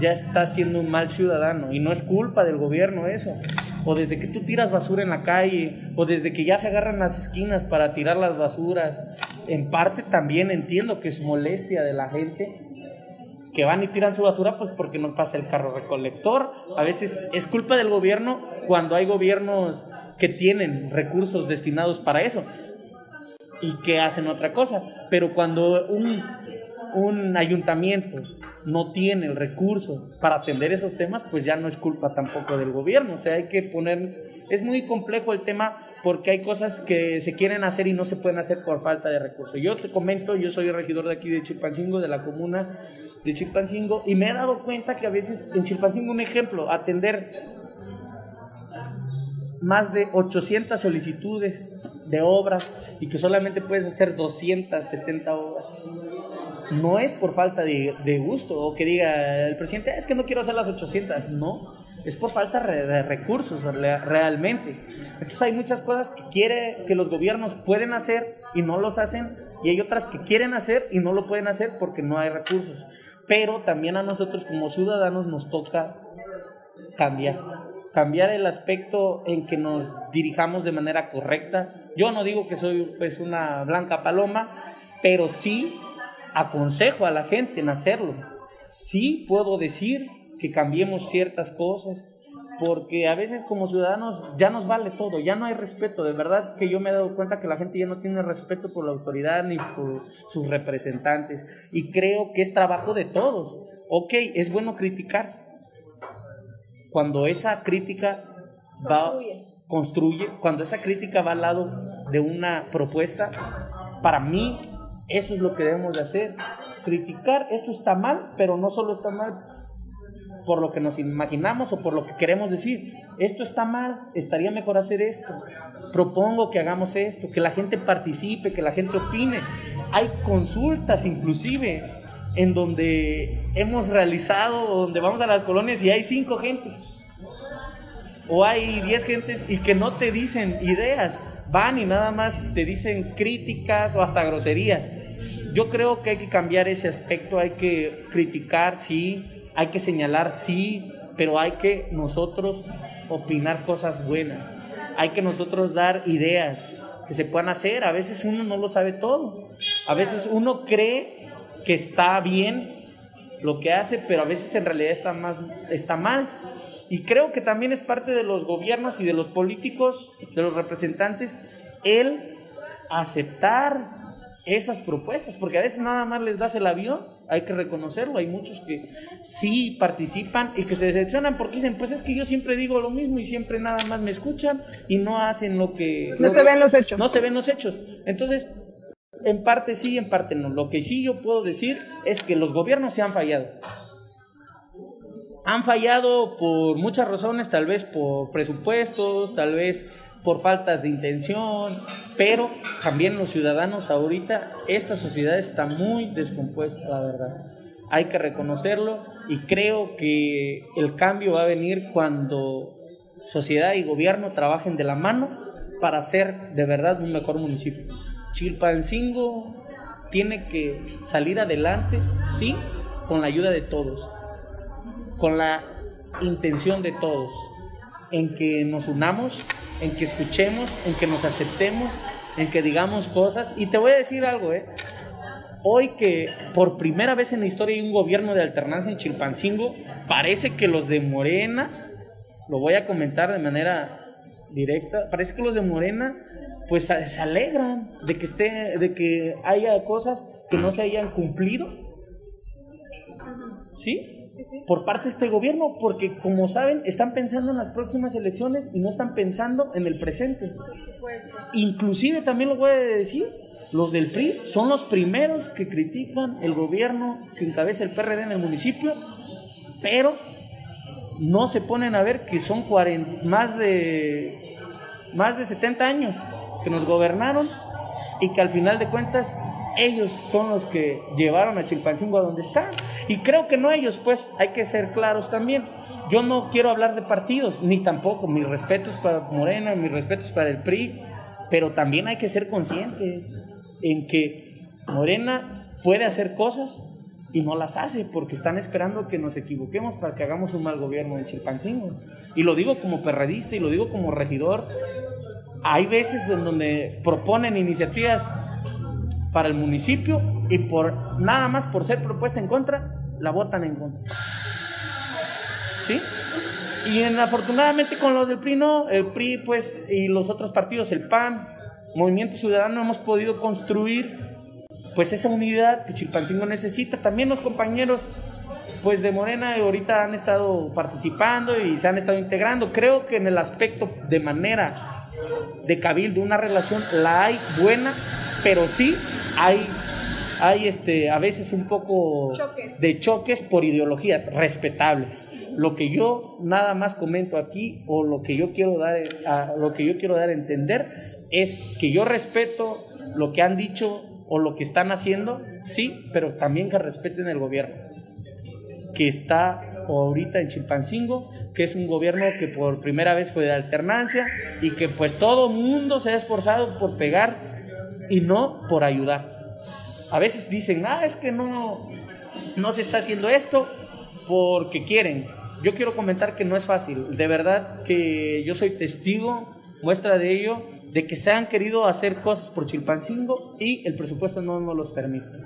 ya estás siendo un mal ciudadano y no es culpa del gobierno eso. O desde que tú tiras basura en la calle, o desde que ya se agarran las esquinas para tirar las basuras. En parte también entiendo que es molestia de la gente que van y tiran su basura pues porque no pasa el carro recolector. A veces es culpa del gobierno cuando hay gobiernos que tienen recursos destinados para eso y que hacen otra cosa. Pero cuando un, un ayuntamiento no tiene el recurso para atender esos temas, pues ya no es culpa tampoco del gobierno. O sea, hay que poner... Es muy complejo el tema porque hay cosas que se quieren hacer y no se pueden hacer por falta de recursos. Yo te comento, yo soy regidor de aquí de Chilpancingo, de la comuna de Chilpancingo, y me he dado cuenta que a veces en Chilpancingo, un ejemplo, atender más de 800 solicitudes de obras y que solamente puedes hacer 270 obras. No es por falta de, gusto o que diga el presidente, es que no quiero hacer las 800, no es por falta de recursos realmente. Entonces hay muchas cosas que quiere que los gobiernos pueden hacer y no los hacen y hay otras que quieren hacer y no lo pueden hacer porque no hay recursos. Pero también a nosotros como ciudadanos nos toca cambiar, cambiar el aspecto en que nos dirijamos de manera correcta. Yo no digo que soy pues una blanca paloma, pero sí aconsejo a la gente en hacerlo. Sí puedo decir que cambiemos ciertas cosas, porque a veces como ciudadanos ya nos vale todo, ya no hay respeto. De verdad que yo me he dado cuenta que la gente ya no tiene respeto por la autoridad ni por sus representantes. Y creo que es trabajo de todos. Ok, es bueno criticar. Cuando esa crítica va, construye. construye, cuando esa crítica va al lado de una propuesta, para mí eso es lo que debemos de hacer. Criticar, esto está mal, pero no solo está mal por lo que nos imaginamos o por lo que queremos decir. Esto está mal, estaría mejor hacer esto. Propongo que hagamos esto, que la gente participe, que la gente opine. Hay consultas inclusive en donde hemos realizado, donde vamos a las colonias y hay cinco gentes. O hay diez gentes y que no te dicen ideas, van y nada más te dicen críticas o hasta groserías. Yo creo que hay que cambiar ese aspecto, hay que criticar, sí, hay que señalar sí, pero hay que nosotros opinar cosas buenas. Hay que nosotros dar ideas que se puedan hacer. A veces uno no lo sabe todo. A veces uno cree que está bien lo que hace, pero a veces en realidad está, más, está mal. Y creo que también es parte de los gobiernos y de los políticos, de los representantes, el aceptar esas propuestas, porque a veces nada más les das el avión, hay que reconocerlo, hay muchos que sí participan y que se decepcionan porque dicen, pues es que yo siempre digo lo mismo y siempre nada más me escuchan y no hacen lo que... No se ven los hechos. No se ven los hechos. Entonces, en parte sí, en parte no. Lo que sí yo puedo decir es que los gobiernos se han fallado. Han fallado por muchas razones, tal vez por presupuestos, tal vez por faltas de intención, pero también los ciudadanos ahorita, esta sociedad está muy descompuesta, la verdad. Hay que reconocerlo y creo que el cambio va a venir cuando sociedad y gobierno trabajen de la mano para hacer de verdad un mejor municipio. Chilpancingo tiene que salir adelante, sí, con la ayuda de todos, con la intención de todos, en que nos unamos en que escuchemos, en que nos aceptemos, en que digamos cosas. Y te voy a decir algo, ¿eh? Hoy que por primera vez en la historia hay un gobierno de alternancia en Chilpancingo, parece que los de Morena, lo voy a comentar de manera directa, parece que los de Morena pues se alegran de que esté de que haya cosas que no se hayan cumplido. ¿Sí? por parte de este gobierno, porque como saben, están pensando en las próximas elecciones y no están pensando en el presente. Inclusive también lo voy a decir, los del PRI son los primeros que critican el gobierno que encabeza el PRD en el municipio, pero no se ponen a ver que son más de más de 70 años que nos gobernaron y que al final de cuentas ellos son los que llevaron a Chilpancingo a donde está. Y creo que no ellos, pues hay que ser claros también. Yo no quiero hablar de partidos, ni tampoco. Mis respetos para Morena, mis respetos para el PRI, pero también hay que ser conscientes en que Morena puede hacer cosas y no las hace porque están esperando que nos equivoquemos para que hagamos un mal gobierno en Chilpancingo. Y lo digo como perradista y lo digo como regidor. Hay veces en donde proponen iniciativas para el municipio y por nada más por ser propuesta en contra, la votan en contra. ¿Sí? Y en, afortunadamente con lo del PRI no, el PRI pues y los otros partidos, el PAN, Movimiento Ciudadano, hemos podido construir pues esa unidad que Chilpancingo necesita. También los compañeros pues de Morena ahorita han estado participando y se han estado integrando. Creo que en el aspecto de manera de cabildo, una relación la hay buena, pero sí hay, hay este, a veces un poco de choques por ideologías respetables. Lo que yo nada más comento aquí o lo que yo quiero dar a, lo que yo quiero dar a entender es que yo respeto lo que han dicho o lo que están haciendo, sí, pero también que respeten el gobierno que está ahorita en Chilpancingo, que es un gobierno que por primera vez fue de alternancia y que pues todo mundo se ha esforzado por pegar y no por ayudar. A veces dicen, ah, es que no, no se está haciendo esto porque quieren. Yo quiero comentar que no es fácil. De verdad que yo soy testigo, muestra de ello, de que se han querido hacer cosas por Chilpancingo y el presupuesto no nos los permite.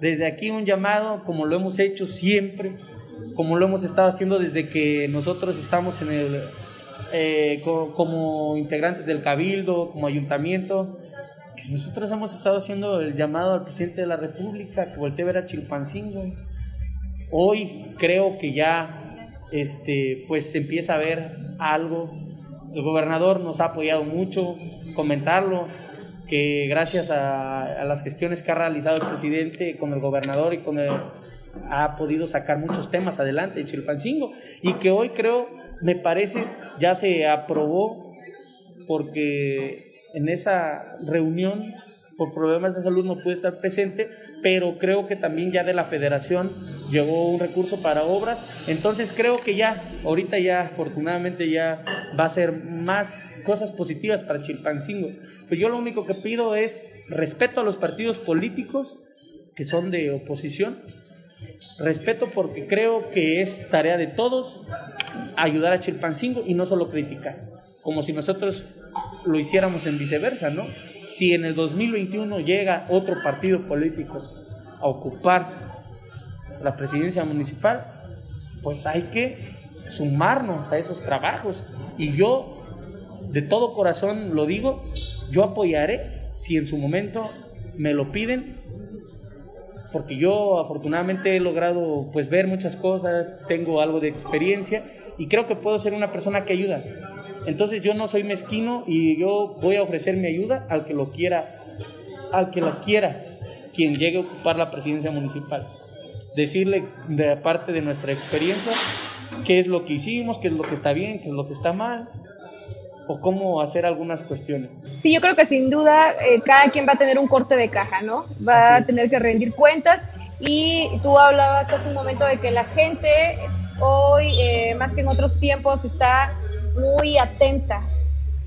Desde aquí un llamado, como lo hemos hecho siempre, como lo hemos estado haciendo desde que nosotros estamos en el, eh, como integrantes del Cabildo, como ayuntamiento, que nosotros hemos estado haciendo el llamado al presidente de la República que voltee a ver a Chilpancingo. Hoy creo que ya este, pues se empieza a ver algo. El gobernador nos ha apoyado mucho, comentarlo, que gracias a, las gestiones que ha realizado el presidente con el gobernador y con el, ha podido sacar muchos temas adelante en Chilpancingo y que hoy creo, me parece, ya se aprobó porque en esa reunión por problemas de salud no pude estar presente, pero creo que también ya de la federación llegó un recurso para obras, entonces creo que ya, ahorita ya, afortunadamente ya va a ser más cosas positivas para Chilpancingo. Pues yo lo único que pido es respeto a los partidos políticos que son de oposición, respeto porque creo que es tarea de todos ayudar a Chilpancingo y no solo criticar, como si nosotros lo hiciéramos en viceversa, ¿no? Si en el 2021 llega otro partido político a ocupar la presidencia municipal, pues hay que sumarnos a esos trabajos. Y yo, de todo corazón lo digo, yo apoyaré si en su momento me lo piden, porque yo afortunadamente he logrado pues ver muchas cosas, tengo algo de experiencia y creo que puedo ser una persona que ayuda. Entonces yo no soy mezquino y yo voy a ofrecer mi ayuda al que lo quiera, al que lo quiera, quien llegue a ocupar la presidencia municipal. Decirle de parte de nuestra experiencia qué es lo que hicimos, qué es lo que está bien, qué es lo que está mal, o cómo hacer algunas cuestiones. Sí, yo creo que sin duda eh, cada quien va a tener un corte de caja, ¿no? Va a tener que rendir cuentas y tú hablabas hace un momento de que la gente hoy, eh, más que en otros tiempos, está muy atenta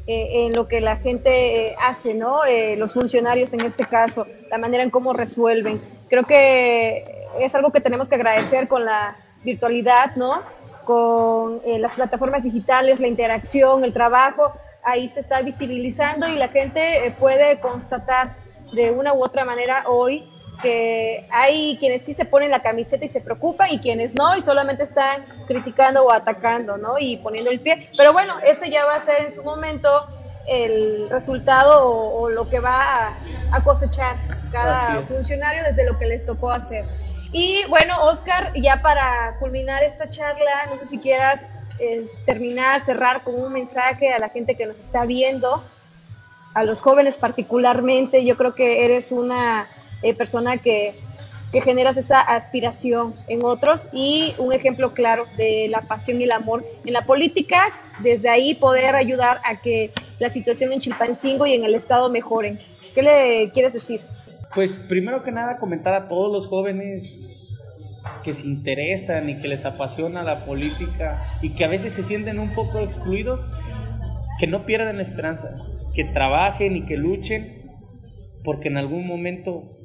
eh, en lo que la gente eh, hace, ¿no? Eh, los funcionarios en este caso, la manera en cómo resuelven. Creo que es algo que tenemos que agradecer con la virtualidad, ¿no? Con las plataformas digitales, la interacción, el trabajo, ahí se está visibilizando y la gente puede constatar de una u otra manera hoy que hay quienes sí se ponen la camiseta y se preocupan y quienes no y solamente están criticando o atacando, ¿no? Y poniendo el pie. Pero bueno, ese ya va a ser en su momento el resultado o, lo que va a, cosechar cada funcionario desde lo que les tocó hacer. Y bueno, Oscar, ya para culminar esta charla, no sé si quieras eh, terminar, cerrar con un mensaje a la gente que nos está viendo, a los jóvenes particularmente. Yo creo que eres una eh, persona que, que generas esa aspiración en otros y un ejemplo claro de la pasión y el amor en la política, desde ahí poder ayudar a que la situación en Chilpancingo y en el estado mejoren. ¿Qué le quieres decir? Pues primero que nada comentar a todos los jóvenes que se interesan y que les apasiona la política y que a veces se sienten un poco excluidos, que no pierdan la esperanza, que trabajen y que luchen, porque en algún momento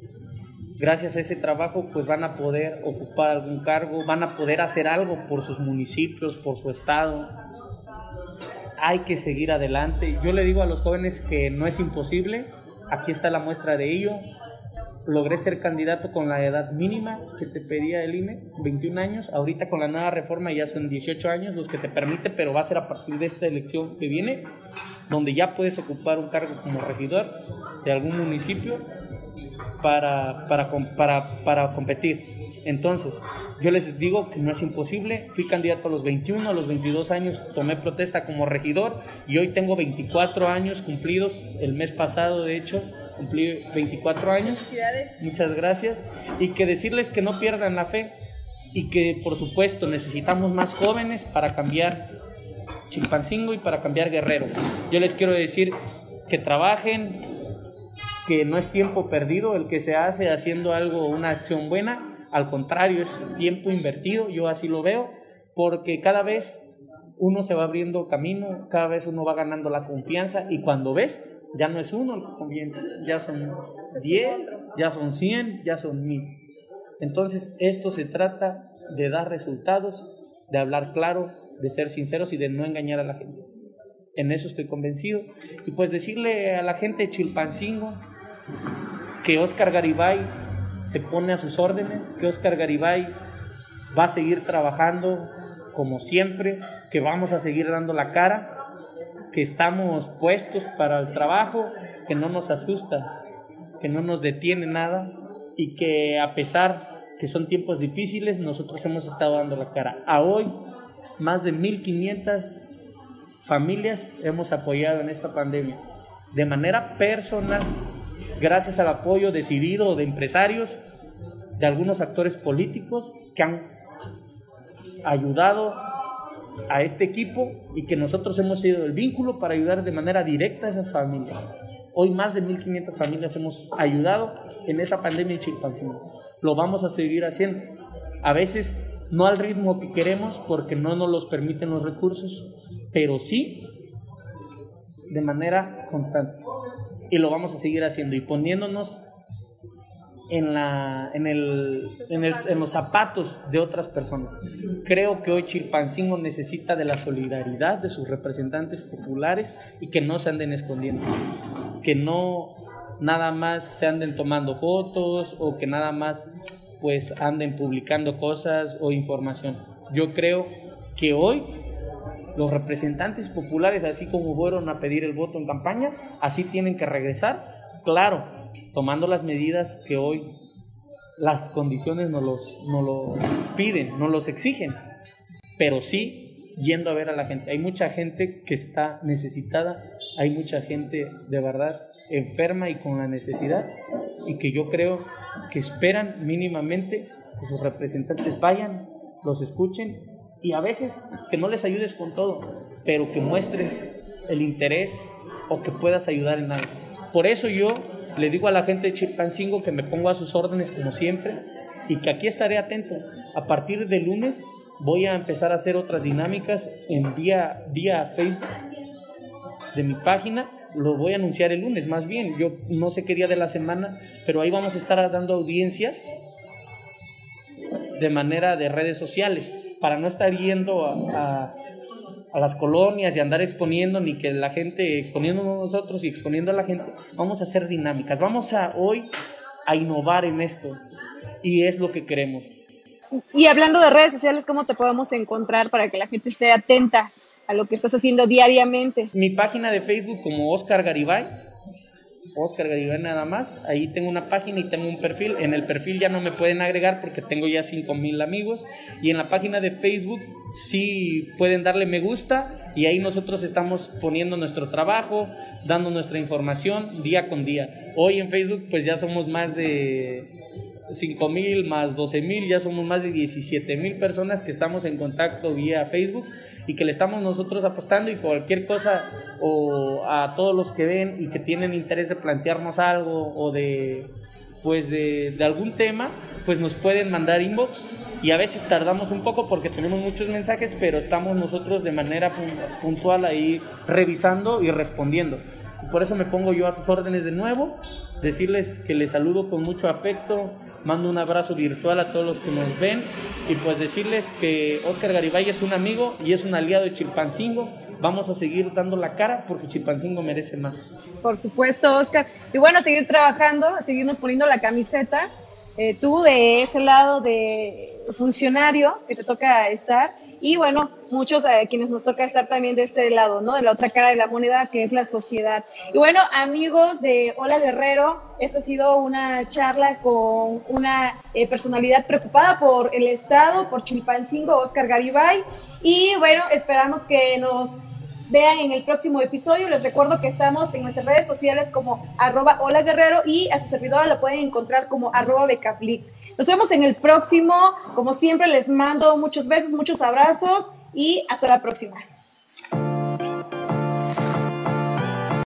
gracias a ese trabajo pues van a poder ocupar algún cargo, van a poder hacer algo por sus municipios, por su estado. Hay que seguir adelante. Yo le digo a los jóvenes que no es imposible, aquí está la muestra de ello. Logré ser candidato con la edad mínima que te pedía el INE, 21 años. Ahorita con la nueva reforma ya son 18 años los que te permite, pero va a ser a partir de esta elección que viene, donde ya puedes ocupar un cargo como regidor de algún municipio para, para, para, para competir. Entonces, yo les digo que no es imposible. Fui candidato a los 21, a los 22 años tomé protesta como regidor y hoy tengo 24 años cumplidos. El mes pasado, de hecho, cumplí 24 años. Muchas gracias. Y que decirles que no pierdan la fe y que, por supuesto, necesitamos más jóvenes para cambiar Chilpancingo y para cambiar Guerrero. Yo les quiero decir que trabajen, que no es tiempo perdido el que se hace haciendo algo, una acción buena, al contrario, es tiempo invertido, yo así lo veo, porque cada vez uno se va abriendo camino, cada vez uno va ganando la confianza y cuando ves, ya no es uno, ya son 10, ya son 100, ya son 1000. Entonces, esto se trata de dar resultados, de hablar claro, de ser sinceros y de no engañar a la gente. En eso estoy convencido. Y pues decirle a la gente Chilpancingo que Oscar Garibay se pone a sus órdenes, que Oscar Garibay va a seguir trabajando como siempre, que vamos a seguir dando la cara, que estamos puestos para el trabajo, que no nos asusta, que no nos detiene nada y que a pesar que son tiempos difíciles, nosotros hemos estado dando la cara. A hoy, más de 1.500 familias hemos apoyado en esta pandemia de manera personal gracias al apoyo decidido de empresarios, de algunos actores políticos que han ayudado a este equipo y que nosotros hemos sido el vínculo para ayudar de manera directa a esas familias. Hoy más de 1.500 familias hemos ayudado en esa pandemia en Chilpancingo. Lo vamos a seguir haciendo. A veces no al ritmo que queremos porque no nos los permiten los recursos, pero sí de manera constante. Y lo vamos a seguir haciendo. Y poniéndonos en, la, en, el, en, el, en, los zapatos de otras personas. Creo que hoy Chilpancingo necesita de la solidaridad de sus representantes populares y que no se anden escondiendo, que no nada más se anden tomando fotos o que nada más pues anden publicando cosas o información. Yo creo que hoy los representantes populares, así como fueron a pedir el voto en campaña, así tienen que regresar, claro, tomando las medidas que hoy las condiciones nos los, no lo piden, no los exigen, pero sí yendo a ver a la gente. Hay mucha gente que está necesitada, hay mucha gente de verdad enferma y con la necesidad, y que yo creo que esperan mínimamente que sus representantes vayan, los escuchen y a veces que no les ayudes con todo, pero que muestres el interés o que puedas ayudar en algo. Por eso yo le digo a la gente de Chilpancingo que me pongo a sus órdenes como siempre y que aquí estaré atento. A partir de lunes voy a empezar a hacer otras dinámicas en vía, vía Facebook de mi página. Lo voy a anunciar el lunes, más bien. Yo no sé qué día de la semana, pero ahí vamos a estar dando audiencias de manera de redes sociales para no estar yendo a, las colonias y andar exponiendo, ni que la gente, exponiendo nosotros y exponiendo a la gente, vamos a hacer dinámicas, vamos a hoy a innovar en esto y es lo que queremos. Y hablando de redes sociales, ¿cómo te podemos encontrar para que la gente esté atenta lo que estás haciendo diariamente? Mi página de Facebook como Oscar Garibay, Oscar Garibay nada más. Ahí tengo una página y tengo un perfil. En el perfil ya no me pueden agregar porque tengo ya 5 mil amigos. Y en la página de Facebook sí pueden darle me gusta y ahí nosotros estamos poniendo nuestro trabajo, dando nuestra información día con día. Hoy en Facebook pues ya somos más de 5 mil más 12 mil, ya somos más de 17 mil personas que estamos en contacto vía Facebook y que le estamos nosotros apostando y cualquier cosa o a todos los que ven y que tienen interés de plantearnos algo o de pues de, algún tema, pues nos pueden mandar inbox y a veces tardamos un poco porque tenemos muchos mensajes, pero estamos nosotros de manera puntual ahí revisando y respondiendo. Por eso me pongo yo a sus órdenes de nuevo, decirles que les saludo con mucho afecto, mando un abrazo virtual a todos los que nos ven y pues decirles que Oscar Garibay es un amigo y es un aliado de Chilpancingo. Vamos a seguir dando la cara porque Chilpancingo merece más. Por supuesto, Oscar. Y bueno, seguir trabajando, seguirnos poniendo la camiseta. Eh, tú de ese lado de funcionario que te toca estar y bueno, muchos a eh, quienes nos toca estar también de este lado, ¿no? De la otra cara de la moneda, que es la sociedad. Y bueno, amigos de Hola Guerrero, esta ha sido una charla con una eh, personalidad preocupada por el Estado, por Chilpancingo, Oscar Garibay. Y bueno, esperamos que nos vean en el próximo episodio. Les recuerdo que estamos en nuestras redes sociales como hola guerrero y a su servidora lo pueden encontrar como arroba becaflix. Nos vemos en el próximo. Como siempre les mando muchos besos, muchos abrazos y hasta la próxima.